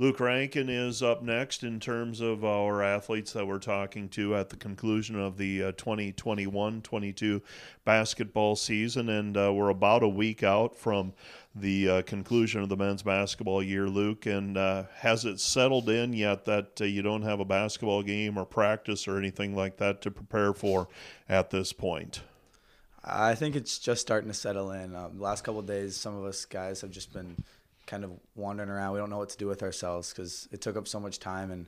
Luke Rankin is up next in terms of our athletes that we're talking to at the conclusion of the 2021 uh, 22 basketball season. And uh, we're about a week out from the uh, conclusion of the men's basketball year, Luke. And uh, has it settled in yet that uh, you don't have a basketball game or practice or anything like that to prepare for at this point? I think it's just starting to settle in. Um, the last couple days, some of us guys have just been kind of wandering around. We don't know what to do with ourselves because it took up so much time, and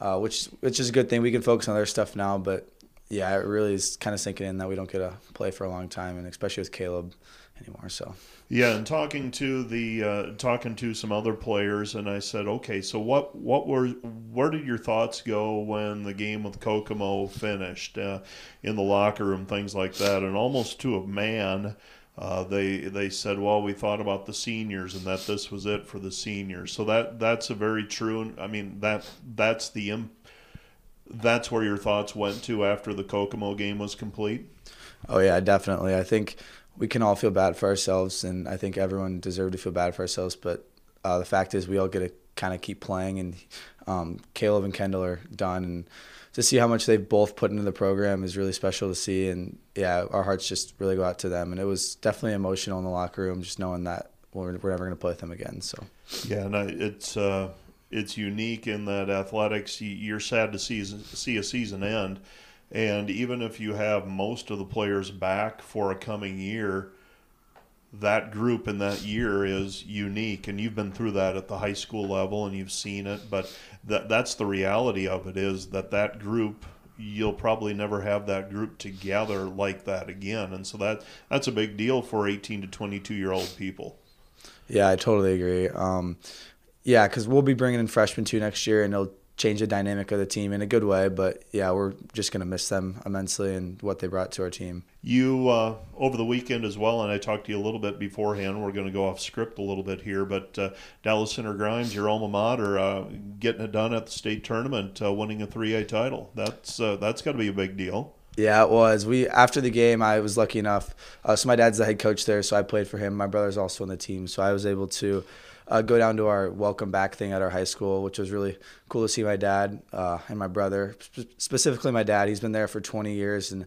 uh, which which is a good thing. We can focus on other stuff now, but yeah, it really is kind of sinking in that we don't get to play for a long time, and especially with Caleb anymore. So yeah, and talking to the uh, talking to some other players, and I said, okay, so what what were where did your thoughts go when the game with Kokomo finished uh, in the locker room, things like that, and almost to a man. Uh, they they said, well, we thought about the seniors and that this was it for the seniors. So that that's a very true. I mean that that's the that's where your thoughts went to after the Kokomo game was complete. Oh yeah, definitely. I think we can all feel bad for ourselves, and I think everyone deserved to feel bad for ourselves. But uh, the fact is, we all get to kind of keep playing, and um, Caleb and Kendall are done, and to see how much they've both put into the program is really special to see. And yeah, our hearts just really go out to them. And it was definitely emotional in the locker room, just knowing that we're, we're never going to play with them again. So yeah, and I, it's uh, it's unique in that athletics. You're sad to see see a season end, and even if you have most of the players back for a coming year that group in that year is unique and you've been through that at the high school level and you've seen it but that that's the reality of it is that that group you'll probably never have that group together like that again and so that that's a big deal for 18 to 22 year old people yeah i totally agree um, yeah because we'll be bringing in freshmen too next year and it'll change the dynamic of the team in a good way. But yeah, we're just going to miss them immensely and what they brought to our team. You uh, over the weekend as well, and I talked to you a little bit beforehand. We're going to go off script a little bit here, but uh, Dallas Center Grimes, your alma mater, uh, getting it done at the state tournament, uh, winning a 3A title. That's uh, that's got to be a big deal. Yeah, it was. We after the game, I was lucky enough. Uh, so my dad's the head coach there, so I played for him. My brother's also on the team, so I was able to uh, go down to our welcome back thing at our high school, which was really cool to see my dad uh, and my brother. Sp- specifically, my dad. He's been there for 20 years, and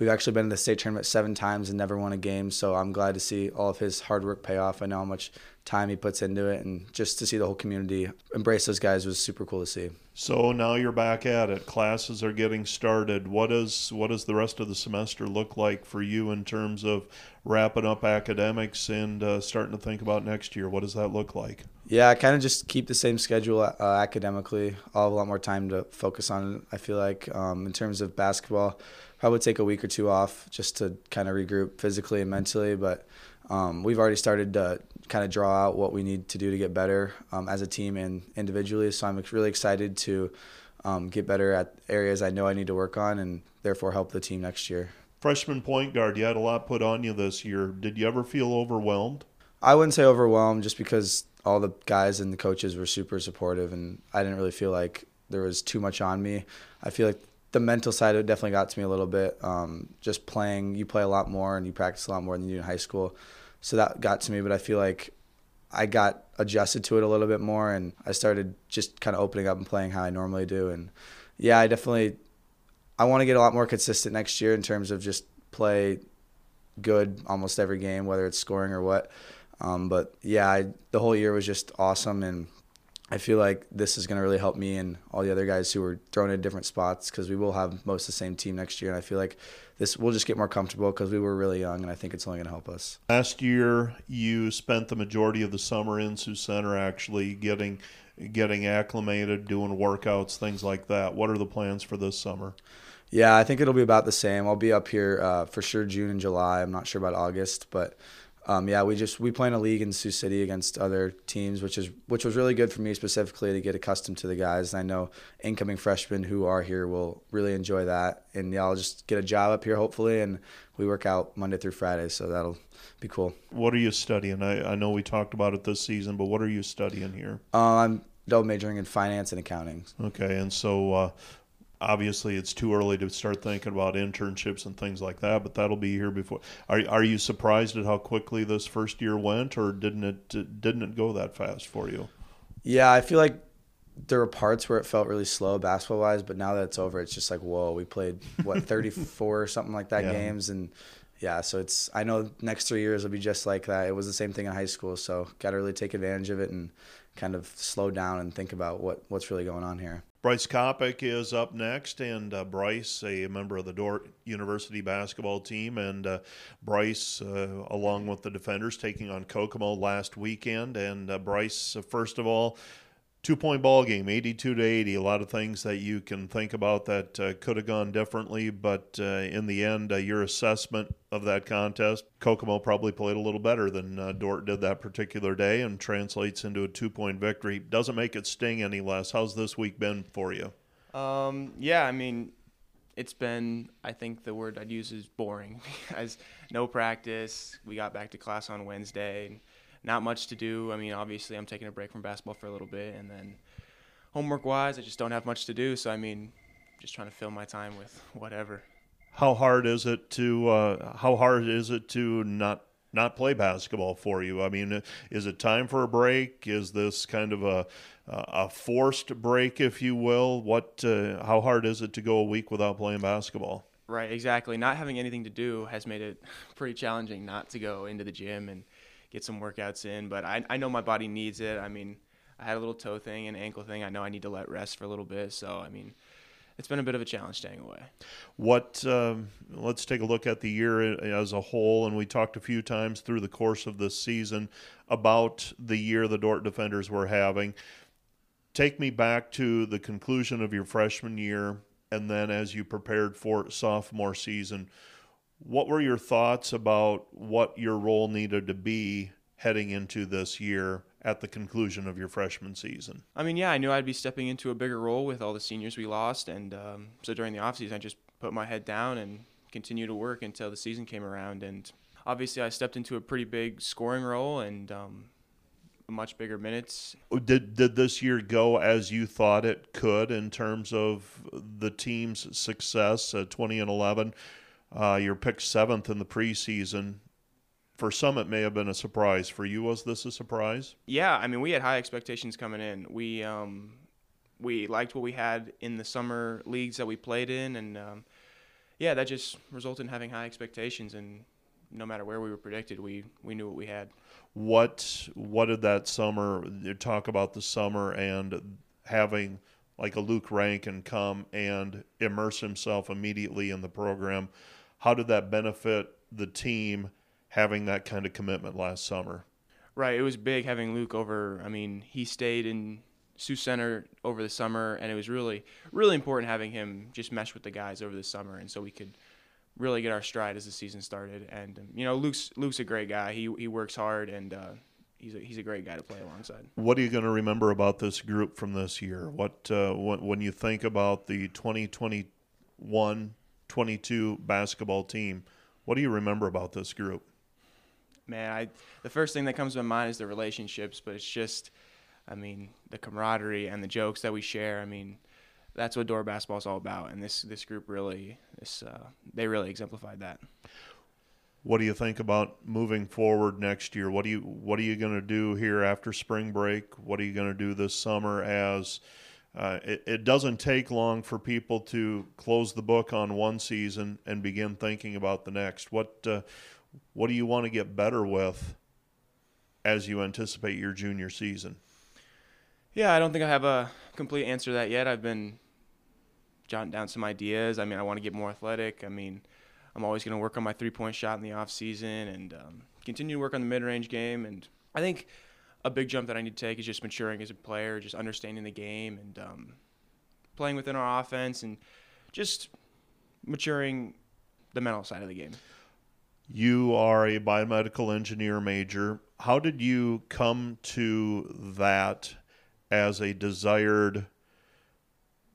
we've actually been in the state tournament seven times and never won a game. So I'm glad to see all of his hard work pay off. I know how much time he puts into it, and just to see the whole community embrace those guys was super cool to see. So now you're back at it. Classes are getting started. What does what does the rest of the semester look like for you in terms of wrapping up academics and uh, starting to think about next year? What does that look like? Yeah, I kind of just keep the same schedule uh, academically. I'll have a lot more time to focus on it. I feel like um, in terms of basketball, probably take a week or two off just to kind of regroup physically and mentally. But um, we've already started to kind of draw out what we need to do to get better um, as a team and individually. So I'm really excited to um, get better at areas I know I need to work on and therefore help the team next year. Freshman point guard, you had a lot put on you this year. Did you ever feel overwhelmed? I wouldn't say overwhelmed just because all the guys and the coaches were super supportive and I didn't really feel like there was too much on me. I feel like the mental side of it definitely got to me a little bit. Um, just playing, you play a lot more and you practice a lot more than you do in high school so that got to me. But I feel like I got adjusted to it a little bit more, and I started just kind of opening up and playing how I normally do. And yeah, I definitely I want to get a lot more consistent next year in terms of just play good almost every game, whether it's scoring or what. Um, but yeah, I, the whole year was just awesome, and I feel like this is going to really help me and all the other guys who were thrown in different spots because we will have most of the same team next year. And I feel like this we'll just get more comfortable because we were really young, and I think it's only going to help us. Last year, you spent the majority of the summer in Sioux Center, actually getting getting acclimated, doing workouts, things like that. What are the plans for this summer? Yeah, I think it'll be about the same. I'll be up here uh, for sure June and July. I'm not sure about August, but um, yeah, we just we play in a league in Sioux City against other teams, which is which was really good for me specifically to get accustomed to the guys. And I know incoming freshmen who are here will really enjoy that. And yeah, I'll just get a job up here hopefully, and we work out Monday through Friday, so that'll be cool. What are you studying? I, I know we talked about it this season, but what are you studying here? Uh, I'm double majoring in finance and accounting. Okay, and so uh, obviously it's too early to start thinking about internships and things like that, but that'll be here before. Are are you surprised at how quickly this first year went, or didn't it didn't it go that fast for you? Yeah, I feel like there were parts where it felt really slow basketball wise, but now that it's over, it's just like whoa. We played what 34 or something like that Yeah. games, and yeah, so it's I know next three years will be just like that. It was the same thing in high school, so got to really take advantage of it and kind of slow down and think about what what's really going on here. Bryce Kopic is up next, and uh, Bryce, a member of the Dordt University basketball team, and uh, Bryce, uh, along with the defenders, taking on Kokomo last weekend. And uh, Bryce, uh, first of all, two point ball game, 82 to 80. A lot of things that you can think about that uh, could have gone differently, but uh, in the end, uh, your assessment of that contest, Kokomo probably played a little better than uh, Dordt did that particular day and translates into a two point victory. Doesn't make it sting any less. How's this week been for you? Um, yeah, I mean, it's been, I think the word I'd use is boring. As no practice, we got back to class on Wednesday, not much to do. I mean, obviously, I'm taking a break from basketball for a little bit, and then homework wise, I just don't have much to do. So, I mean, just trying to fill my time with whatever. How hard is it to uh, how hard is it to not not play basketball for you? I mean, is it time for a break? Is this kind of a a forced break, if you will? What uh, how hard is it to go a week without playing basketball? Right, exactly. Not having anything to do has made it pretty challenging not to go into the gym and get some workouts in. But I, I know my body needs it. I mean, I had a little toe thing and ankle thing. I know I need to let rest for a little bit. So, I mean, it's been a bit of a challenge staying away. What? Um, let's take a look at the year as a whole, and we talked a few times through the course of this season about the year the Dordt defenders were having. Take me back to the conclusion of your freshman year, and then as you prepared for sophomore season. What were your thoughts about what your role needed to be heading into this year at the conclusion of your freshman season? I mean, yeah, I knew I'd be stepping into a bigger role with all the seniors we lost. And um, so during the offseason, I just put my head down and continued to work until the season came around. And obviously, I stepped into a pretty big scoring role and um, much bigger minutes. Did did this year go as you thought it could in terms of the team's success? Uh, Twenty and eleven, uh, you're picked seventh in the preseason. For some, it may have been a surprise. For you, was this a surprise? Yeah, I mean, we had high expectations coming in. We um, we liked what we had in the summer leagues that we played in, and um, yeah, that just resulted in having high expectations. And no matter where we were predicted, we we knew what we had. What what did that summer? Talk about the summer and having like a Luke Rankin come and immerse himself immediately in the program. How did that benefit the team having that kind of commitment last summer? Right, it was big having Luke over. I mean, he stayed in Sioux Center over the summer, and it was really, really important having him just mesh with the guys over the summer, and so we could really get our stride as the season started. And um, you know, Luke's Luke's a great guy. He he works hard, and uh, he's a, he's a great guy to play alongside. What are you going to remember about this group from this year? What uh, when, when you think about the 2021-22 basketball team, what do you remember about this group? Man, I the first thing that comes to my mind is the relationships, but it's just, I mean, the camaraderie and the jokes that we share. I mean, that's what Dordt basketball is all about, and this this group really, this uh, they really exemplified that. What do you think about moving forward next year? What do you what are you going to do here after spring break? What are you going to do this summer? As uh, it, it doesn't take long for people to close the book on one season and begin thinking about the next. What uh, what do you want to get better with as you anticipate your junior season? Yeah, I don't think I have a complete answer to that yet. I've been jotting down some ideas. I mean, I want to get more athletic. I mean, I'm always going to work on my three point shot in the off season and um, continue to work on the mid range game. And I think a big jump that I need to take is just maturing as a player, just understanding the game and um, playing within our offense and just maturing the mental side of the game. You are a biomedical engineer major. How did you come to that as a desired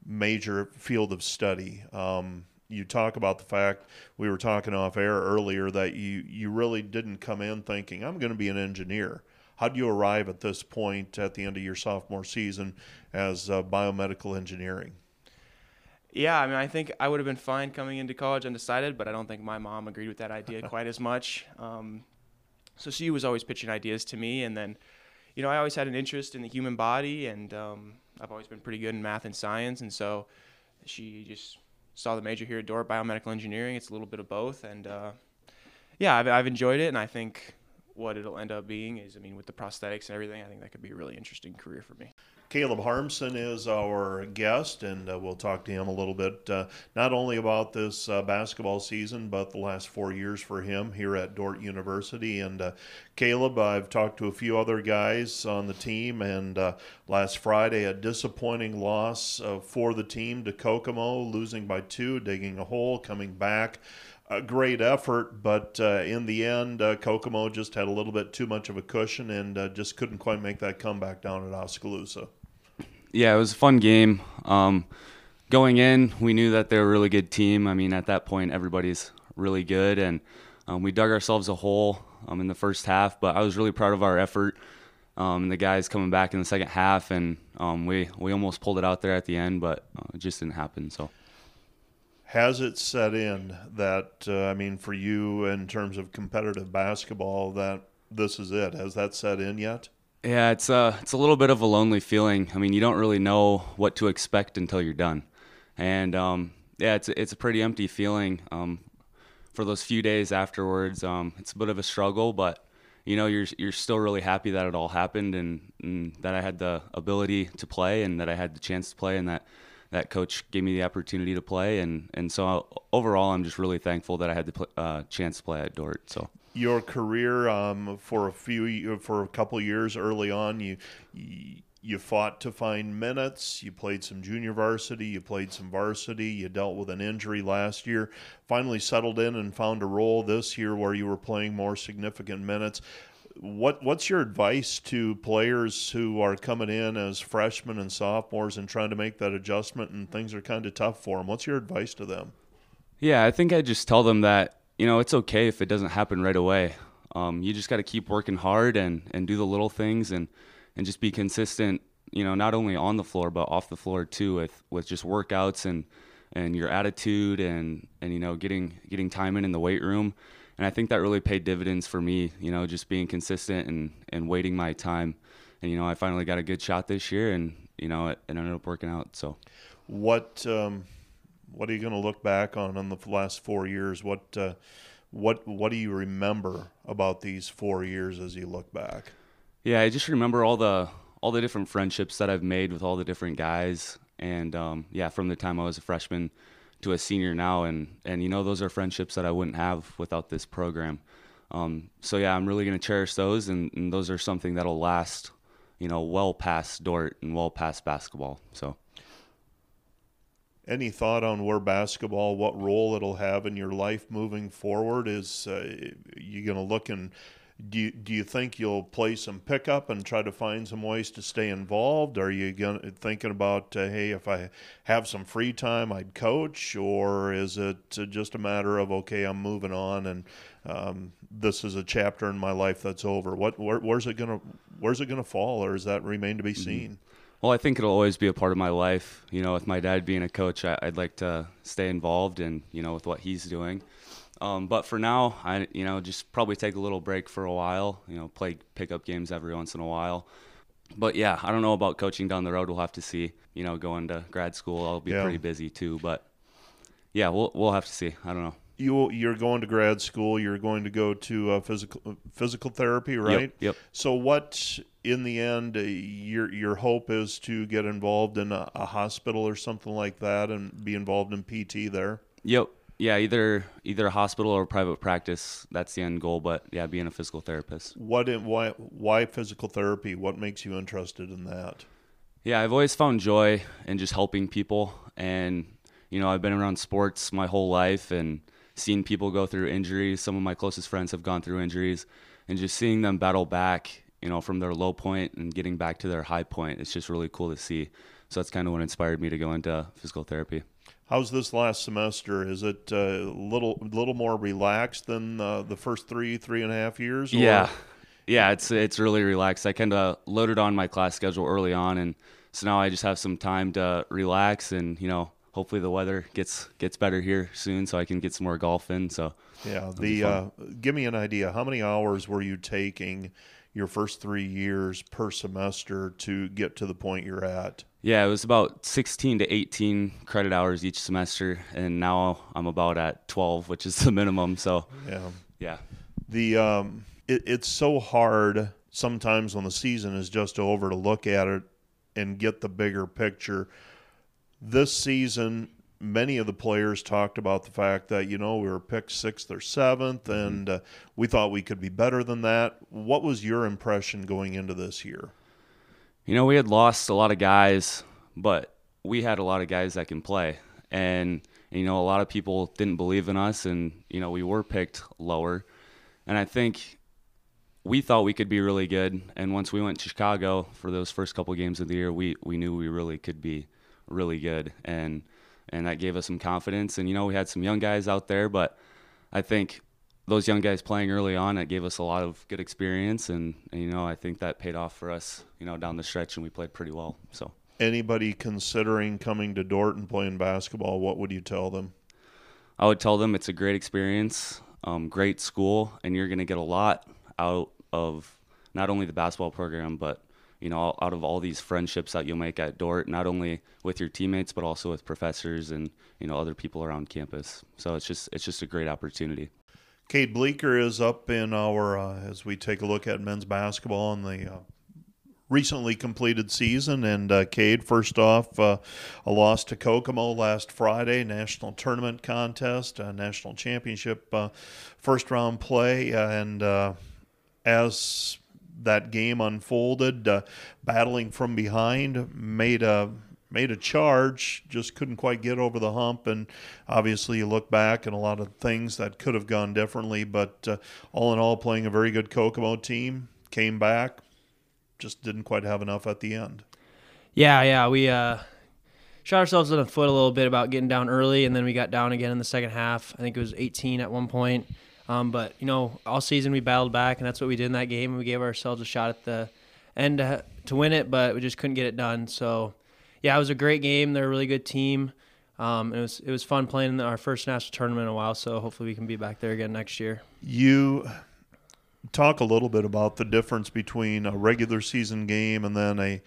major field of study? Um, you talk about the fact we were talking off air earlier that you, you really didn't come in thinking, I'm going to be an engineer. How do you arrive at this point at the end of your sophomore season as uh, biomedical engineering? Yeah, I mean, I think I would have been fine coming into college undecided, but I don't think my mom agreed with that idea quite as much. Um, so she was always pitching ideas to me, and then, you know, I always had an interest in the human body, and um, I've always been pretty good in math and science, and so she just saw the major here at Dordt, biomedical engineering. It's a little bit of both, and uh, yeah, I've, I've enjoyed it, and I think what it'll end up being is, I mean, with the prosthetics and everything, I think that could be a really interesting career for me. Caleb Harmson is our guest, and uh, we'll talk to him a little bit, uh, not only about this uh, basketball season, but the last four years for him here at Dordt University. And uh, Caleb, I've talked to a few other guys on the team, and uh, last Friday, a disappointing loss uh, for the team to Kokomo, losing by two, digging a hole, coming back a great effort, but uh, in the end, uh, Kokomo just had a little bit too much of a cushion and uh, just couldn't quite make that comeback down at Oskaloosa. Yeah, it was a fun game. Um, going in, we knew that they're a really good team. I mean, at that point, everybody's really good, and um, we dug ourselves a hole um, in the first half. But I was really proud of our effort. Um, and the guys coming back in the second half, and um, we we almost pulled it out there at the end, but uh, it just didn't happen. So has it set in that uh, I mean for you in terms of competitive basketball that this is it? Has that set in yet? Yeah, it's a uh, it's a little bit of a lonely feeling. I mean, you don't really know what to expect until you're done, and um, yeah, it's it's a pretty empty feeling. Um, for those few days afterwards, um, it's a bit of a struggle, but you know, you're you're still really happy that it all happened and, and that I had the ability to play and that I had the chance to play and that that coach gave me the opportunity to play, and and so overall, I'm just really thankful that I had the uh, chance to play at Dordt. So your career um, for a few for a couple years early on, you, you you fought to find minutes. You played some junior varsity. You played some varsity. You dealt with an injury last year. Finally settled in and found a role this year where you were playing more significant minutes what what's your advice to players who are coming in as freshmen and sophomores and trying to make that adjustment and things are kind of tough for them? What's your advice to them? Yeah, I think I just tell them that you know it's okay if it doesn't happen right away. Um, you just got to keep working hard and and do the little things and and just be consistent. You know, not only on the floor but off the floor too, with with just workouts and and your attitude and and you know getting getting time in in the weight room and I think that really paid dividends for me. You know, just being consistent and and waiting my time, and you know, I finally got a good shot this year, and you know, it, it ended up working out. So, what um, what are you going to look back on in the last four years? What uh, what what do you remember about these four years as you look back? Yeah, I just remember all the all the different friendships that I've made with all the different guys, and um, yeah, from the time I was a freshman to a senior now, and and you know those are friendships that I wouldn't have without this program. Um, so yeah, I'm really to cherish those, and, and, those are something that'll last, you know, well past Dordt and well past basketball. So. Any thought on where basketball, what role it'll have in your life moving forward? Is uh, you going to look and do you, do you think you'll play some pickup and try to find some ways to stay involved? Are you going thinking about uh, hey, if I have some free time, I'd coach, or is it uh, just a matter of okay, I'm moving on and um, this is a chapter in my life that's over? What where, where's it gonna where's it gonna fall, or does that remain to be mm-hmm. seen? Mm-hmm. Well, I think it'll always be a part of my life. You know, with my dad being a coach, I, would like to stay involved and you know with what he's doing. Um, but for now, I you know just probably take a little break for a while. You know, play pickup games every once in a while. But yeah, I don't know about coaching down the road. We'll have to see. You know, going to grad school, I'll be yeah. pretty busy too. But yeah, we'll we'll have to see. I don't know. You you're going to grad school. You're going to go to uh, physical physical therapy, right? Yep. yep. So what in the end, uh, your your hope is to get involved in a, a hospital or something like that, and be involved in PT there. Yep yeah, either either a hospital or private practice. That's the end goal. But yeah, being a physical therapist. What? Why? Why physical therapy? What makes you interested in that? Yeah, I've always found joy in just helping people, and you know, I've been around sports my whole life and seen people go through injuries. Some of my closest friends have gone through injuries, and just seeing them battle back, you know, from their low point and getting back to their high point. It's just really cool to see. So that's kind of what inspired me to go into physical therapy. How's this last semester? Is it a uh, little little more relaxed than uh, the first three three and a half years? Or? Yeah, yeah, it's it's really relaxed. I kind of loaded on my class schedule early on, and so now I just have some time to relax and you know hopefully the weather gets gets better here soon, so I can get some more golf in. So yeah, the uh, give me an idea. How many hours were you taking? Your first three years per semester to get to the point you're at? Yeah, it was about 16 to 18 credit hours each semester, and now I'm about at 12, which is the minimum. So, Yeah. yeah. The um, it, it's so hard sometimes when the season is just over to look at it and get the bigger picture. This season, many of the players talked about the fact that you know we were picked sixth or 7th and uh, we thought we could be better than that. What was your impression going into this year? You know, we had lost a lot of guys, but we had a lot of guys that can play. And, you know, a lot of people didn't believe in us, and, you know, we were picked lower. And I think we thought we could be really good. And once we went to Chicago for those first couple games of the year, we, we knew we really could be really good. And, and that gave us some confidence. And, you know, we had some young guys out there, but I think those young guys playing early on, it gave us a lot of good experience, and, and, you know I think that paid off for us, you know, down the stretch, and we played pretty well. So anybody considering coming to Dordt and playing basketball, what would you tell them? I would tell them it's a great experience, um, great school, and you're going to get a lot out of not only the basketball program, but you know, out of all these friendships that you'll make at Dordt, not only with your teammates, but also with professors and you know other people around campus. So it's just it's just a great opportunity. Cade Bleeker is up in our uh, as we take a look at men's basketball in the uh, recently completed season. And uh, Cade, first off, uh, a loss to Kokomo last Friday, national tournament contest, national championship uh, first round play, and uh, as that game unfolded, battling from behind, made a made a charge, just couldn't quite get over the hump. And obviously, you look back and a lot of things that could have gone differently. But uh, all in all, playing a very good Kokomo team, came back, just didn't quite have enough at the end. Yeah, yeah, we uh, shot ourselves in the foot a little bit about getting down early, and then we got down again in the second half. I think it was 18 at one point. Um, but you know, all season we battled back, and that's what we did in that game. We gave ourselves a shot at the end to, to win it, but we just couldn't get it done. So yeah, it was a great game. They're a really good team. Um, it was it was fun playing in our first national tournament in a while. So hopefully we can be back there again next year. You talk a little bit about the difference between a regular season game and then a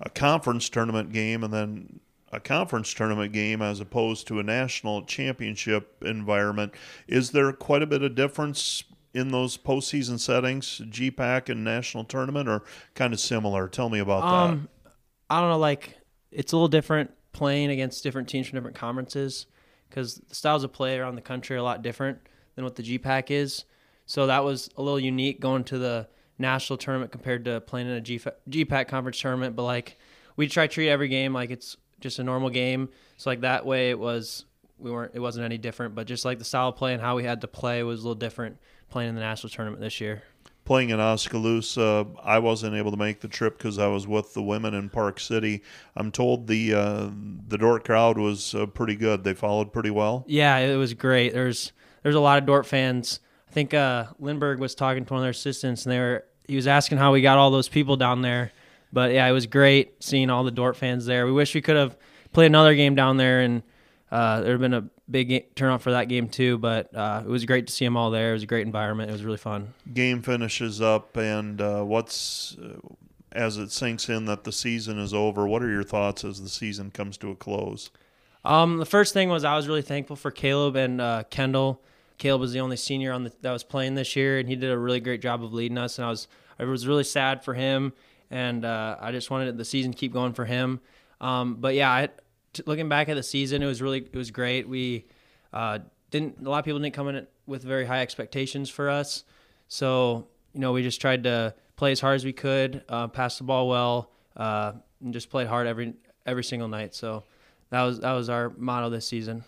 a conference tournament game and then a conference tournament game as opposed to a national championship environment. Is there quite a bit of difference in those postseason settings, GPAC and national tournament, or kind of similar? Tell me about um, that. I don't know, like it's a little different playing against different teams from different conferences because the styles of play around the country are a lot different than what the GPAC is. So that was a little unique going to the national tournament compared to playing in a GPAC conference tournament. But like we try to treat every game like it's just a normal game. So like that way it was we weren't it wasn't any different. But just like the style of play and how we had to play was a little different playing in the national tournament this year playing in Oskaloosa. I wasn't able to make the trip because I was with the women in Park City. I'm told the uh, the Dordt crowd was uh, pretty good. They followed pretty well. Yeah, it was great. There's there's a lot of Dordt fans. I think uh, Lindbergh was talking to one of their assistants, and they were he was asking how we got all those people down there. But yeah, it was great seeing all the Dordt fans there. We wish we could have played another game down there, and uh, there had been a big turnout for that game too. But uh, it was great to see them all there. It was a great environment. It was really fun. Game finishes up, and uh, what's uh, as it sinks in that the season is over. What are your thoughts as the season comes to a close? Um, the first thing was I was really thankful for Caleb and uh, Kendall. Caleb was the only senior on the, that was playing this year, and he did a really great job of leading us. And I was I was really sad for him, and uh, I just wanted the season to keep going for him. Um, but yeah, I, looking back at the season, it was really it was great. We uh, didn't a lot of people didn't come in with very high expectations for us, so you know we just tried to play as hard as we could, uh, pass the ball well, uh, and just played hard every every single night. So that was that was our motto this season.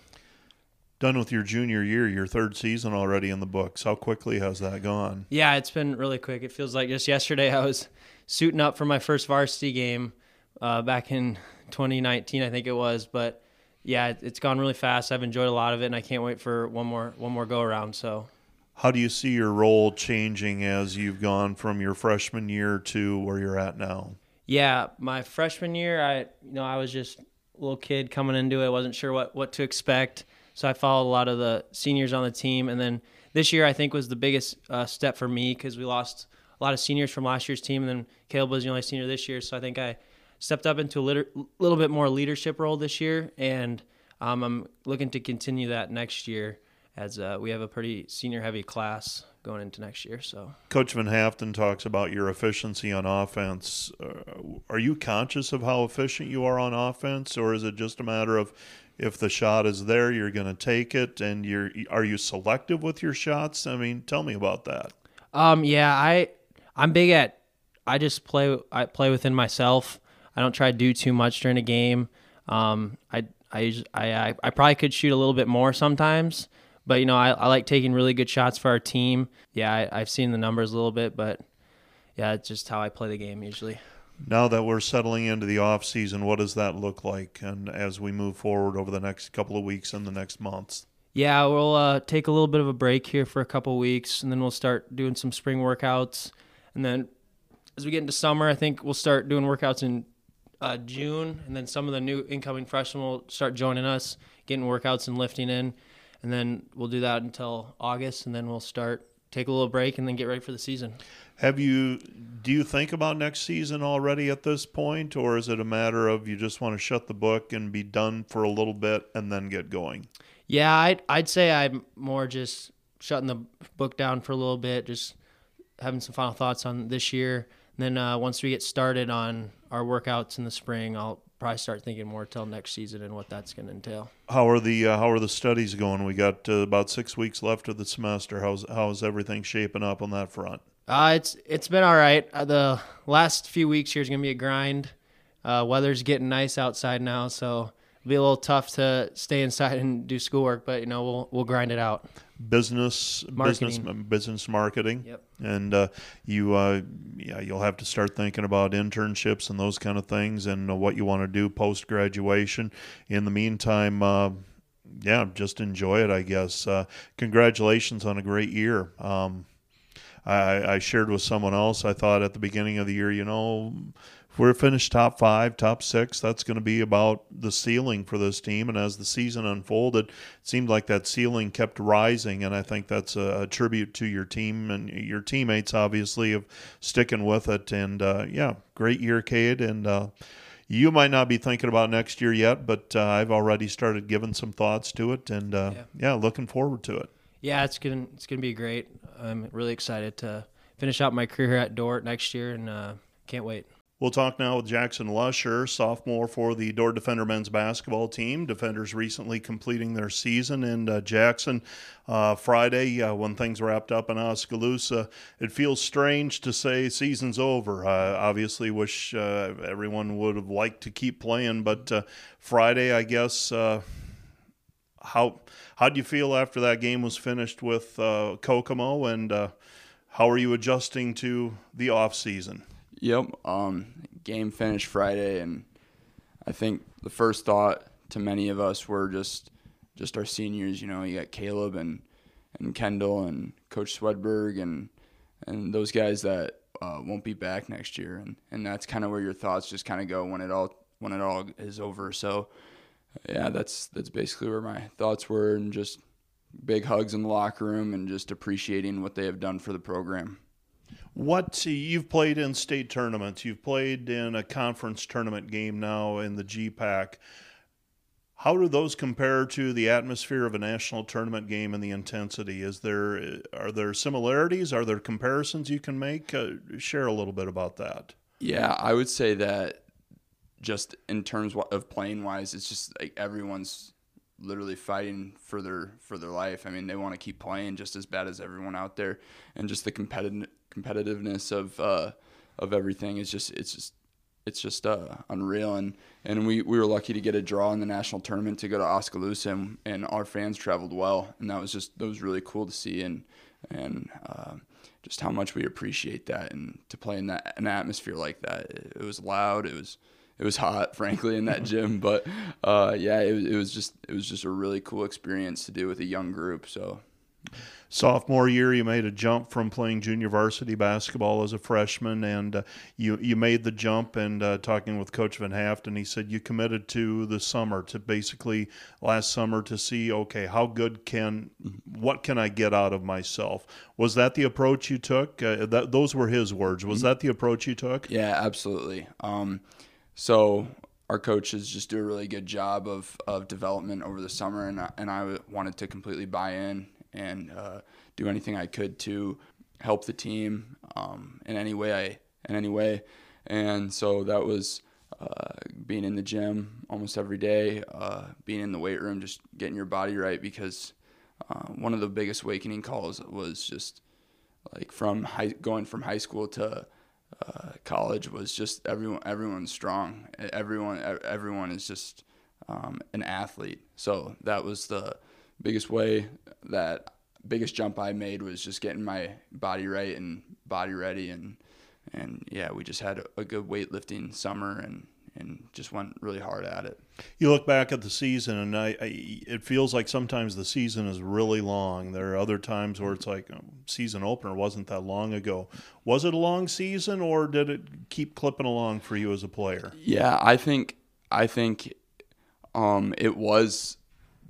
Done with your junior year, your third season already in the books. How quickly has that gone? Yeah, it's been really quick. It feels like just yesterday I was suiting up for my first varsity game uh, back in 2019, I think it was. But yeah, it, it's gone really fast. I've enjoyed a lot of it, and I can't wait for one more one more go around. So. How do you see your role changing as you've gone from your freshman year to where you're at now? Yeah, my freshman year, I you know I was just a little kid coming into it. I wasn't sure what what to expect, so I followed a lot of the seniors on the team. And then this year, I think was the biggest uh, step for me because we lost a lot of seniors from last year's team, and then Caleb was the only senior this year. So I think I stepped up into a little, little bit more leadership role this year, and um, I'm looking to continue that next year as uh, we have a pretty senior heavy class going into next year. So Coach Van Haften talks about your efficiency on offense. Uh, are you conscious of how efficient you are on offense, or is it just a matter of if the shot is there, you're going to take it, and you're are you selective with your shots? I mean, tell me about that. Um, yeah, I I'm big at I just play I play within myself. I don't try to do too much during a game. Um, I I I I probably could shoot a little bit more sometimes, but you know I, I like taking really good shots for our team. Yeah, I, I've seen the numbers a little bit, but yeah, it's just how I play the game usually. Now that we're settling into the off season, what does that look like? And as we move forward over the next couple of weeks and the next months. Yeah, we'll uh, take a little bit of a break here for a couple of weeks, and then we'll start doing some spring workouts. And then as we get into summer, I think we'll start doing workouts in uh, June, and then some of the new incoming freshmen will start joining us, getting workouts and lifting in, and then we'll do that until August, and then we'll start take a little break and then get ready for the season. Have you do you think about next season already at this point or is it a matter of you just want to shut the book and be done for a little bit and then get going? Yeah, I'd I'd say I'm more just shutting the book down for a little bit, just having some final thoughts on this year. And then uh, once we get started on our workouts in the spring, I'll probably start thinking more till next season and what that's going to entail. How are the uh, how are the studies going? We got uh, about six weeks left of the semester. How's how's everything shaping up on that front? Uh, it's it's been all right. Uh, the last few weeks here is gonna be a grind. Uh, weather's getting nice outside now, so it'll be a little tough to stay inside and do schoolwork. But you know, we'll we'll grind it out. Business, business, Marketing. business marketing. Yep. And uh, you, uh, yeah, you'll have to start thinking about internships and those kind of things, and uh, what you want to do post graduation. In the meantime, uh, yeah, just enjoy it. I guess. Uh, congratulations on a great year. Um, I, I shared with someone else. I thought at the beginning of the year, you know, if we're finished top five, top six, that's going to be about the ceiling for this team. And as the season unfolded, it seemed like that ceiling kept rising. And I think that's a, a tribute to your team and your teammates, obviously, of sticking with it. And uh, yeah, great year, Cade. And uh, you might not be thinking about next year yet, but uh, I've already started giving some thoughts to it. And uh, Yeah. yeah, looking forward to it. Yeah, it's gonna it's gonna be great. I'm really excited to finish out my career at Dordt next year, and uh, can't wait. We'll talk now with Jackson Lusher, sophomore for the Dordt Defender men's basketball team. Defenders recently completing their season, and uh, Jackson, uh, Friday uh, when things wrapped up in Oskaloosa, it feels strange to say season's over. Uh, obviously, wish uh, everyone would have liked to keep playing, but uh, Friday, I guess. Uh, how how do you feel after that game was finished with Kokomo, and how are you adjusting to the off season? Yep. Um, game finished Friday, and I think the first thought to many of us were just just our seniors. You know, you got Caleb and and Kendall and Coach Swedberg and and those guys that uh, won't be back next year, and and that's kind of where your thoughts just kind of go when it all when it all is over. So yeah, that's that's basically where my thoughts were, and just big hugs in the locker room, and just appreciating what they have done for the program. What you've played in state tournaments, you've played in a conference tournament game now in the GPAC. How do those compare to the atmosphere of a national tournament game and the intensity? Is there are there similarities? Are there comparisons you can make? Uh, share a little bit about that. Yeah, I would say that just in terms of playing wise, it's just like everyone's literally fighting for their for their life. I mean, they want to keep playing just as bad as everyone out there, and just the competitive competitiveness of uh, of everything is just it's just it's just uh, unreal. And and we, we were lucky to get a draw in the national tournament to go to Oskaloosa, and, and our fans traveled well, and that was just that was really cool to see, and and uh, just how much we appreciate that, and to play in that an atmosphere like that. It, it was loud. It was it was hot, frankly, in that gym, but uh, yeah, it, was- it was just it was just a really cool experience to do with a young group. So Sophomore year, you made a jump from playing junior varsity basketball as a freshman, and uh, you you made the jump. And uh, talking with Coach Van Haften, he said you committed to the summer, to basically last summer, to see okay how good can what can I get out of myself? Was that the approach you took? Uh, that, those were his words. Was that the approach you took? Yeah, absolutely. Um, so our coaches just do a really good job of, of development over the summer, and I, and I wanted to completely buy in and uh, do anything I could to help the team um, in any way I in any way, and so that was uh, being in the gym almost every day, uh, being in the weight room, just getting your body right because uh, one of the biggest awakening calls was just like from high, going from high school to uh, college was just everyone everyone's strong. Everyone everyone is just um, an athlete. So that was the biggest way that biggest jump I made was just getting my body right and body ready and and yeah we just had a, a good weightlifting summer and and just went really hard at it. You look back at the season, and I, I, it feels like sometimes the season is really long. There are other times where it's like um, season opener wasn't that long ago. Was it a long season, or did it keep clipping along for you as a player? Yeah, I think I think um, it was.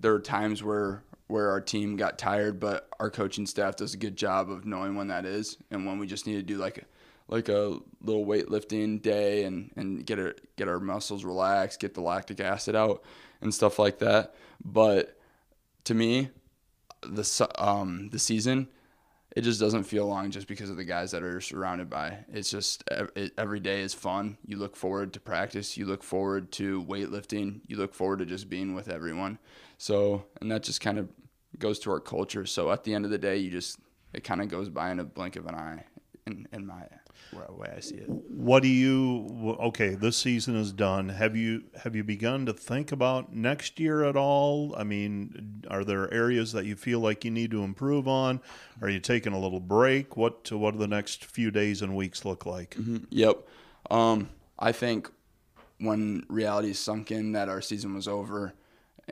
There are times where where our team got tired, but our coaching staff does a good job of knowing when that is and when we just need to do like a like a little weightlifting day and, and get our get our muscles relaxed, get the lactic acid out and stuff like that. But to me, the um the season it just doesn't feel long just because of the guys that are surrounded by. It's just it, every day is fun. You look forward to practice. You look forward to weightlifting. You look forward to just being with everyone. So and that just kind of goes to our culture. So at the end of the day, you just it kind of goes by in a blink of an eye in, in my way I see it. What do you? Okay, this season is done. Have you have you begun to think about next year at all? I mean, are there areas that you feel like you need to improve on? Are you taking a little break? What what do the next few days and weeks look like? Mm-hmm. Yep, um, I think when reality sunk in that our season was over,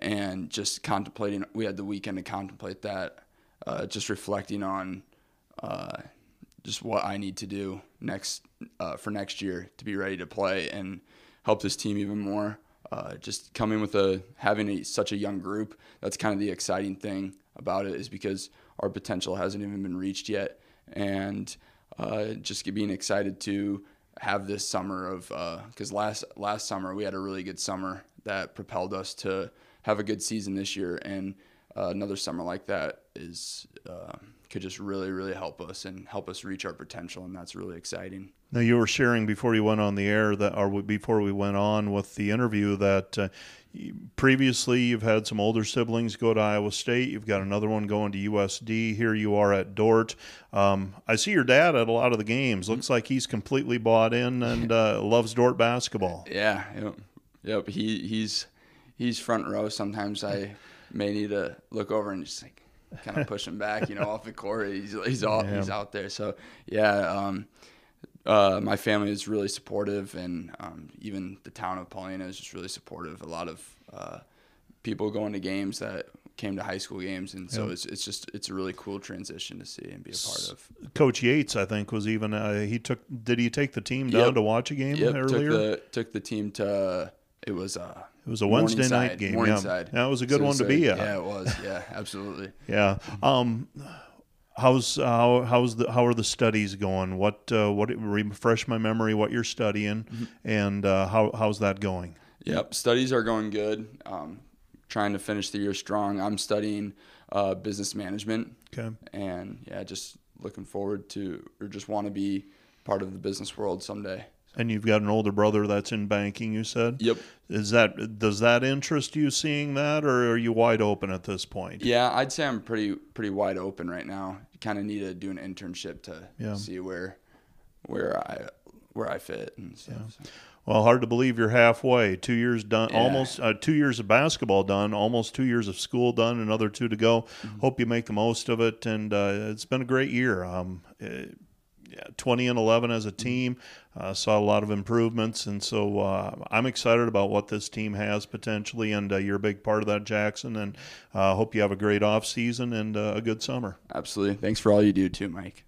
and just contemplating, we had the weekend to contemplate that. Uh, just reflecting on. Uh, just what I need to do next uh, for next year to be ready to play and help this team even more. Uh, just coming with a having a, such a young group, that's kind of the exciting thing about it is because our potential hasn't even been reached yet, and uh, just being excited to have this summer of because uh, last last summer we had a really good summer that propelled us to have a good season this year, and uh, another summer like that is uh, could just really, really help us and help us reach our potential, and that's really exciting. Now, you were sharing before you went on the air that, or before we went on with the interview, that uh, previously you've had some older siblings go to Iowa State. You've got another one going to USD. Here you are at Dordt. Um, I see your dad at a lot of the games. Looks like he's completely bought in and uh, loves Dordt basketball. Yeah, yep. yep. He he's he's front row. Sometimes I may need to look over and just like kind of push him back, you know, off the court. He's he's all, yeah. he's out there. So yeah, um, uh, my family is really supportive, and um, even the town of Paullina is just really supportive. A lot of uh, people going to games that came to high school games, and so it's it's just it's a really cool transition to see and be a part of. Coach Yates, I think, was even uh, he took. Did he take the team down yep. to watch a game yep. earlier? Took the, took the team to. It was uh, it was a Wednesday Morningside, night game. Morningside. Yeah, that was a good so one to be at. Yeah, it was. Yeah, absolutely. yeah. Um, how's how how's the how are the studies going? What uh, what refresh my memory? What you're studying, mm-hmm. and uh, how how's that going? Yep, studies are going good. Um, trying to finish the year strong. I'm studying uh, business management. Okay. And yeah, just looking forward to or just want to be part of the business world someday. And you've got an older brother that's in banking. You said. Yep. Is that does that interest you seeing that, or are you wide open at this point? Yeah, I'd say I'm pretty pretty wide open right now. Kind of need to do an internship to yeah. see where where I where I fit and stuff. Yeah. So. Well, hard to believe you're halfway. Two years done, yeah. almost uh, two years of basketball done, almost two years of school done, another two to go. Mm-hmm. Hope you make the most of it, and uh, it's been a great year. Um, it, yeah, 20 and 11 as a mm-hmm. team. Uh, saw a lot of improvements, and so uh, I'm excited about what this team has potentially. And uh, you're a big part of that, Jackson. And uh, hope you have a great off season and uh, a good summer. Absolutely. Thanks for all you do too, Mike.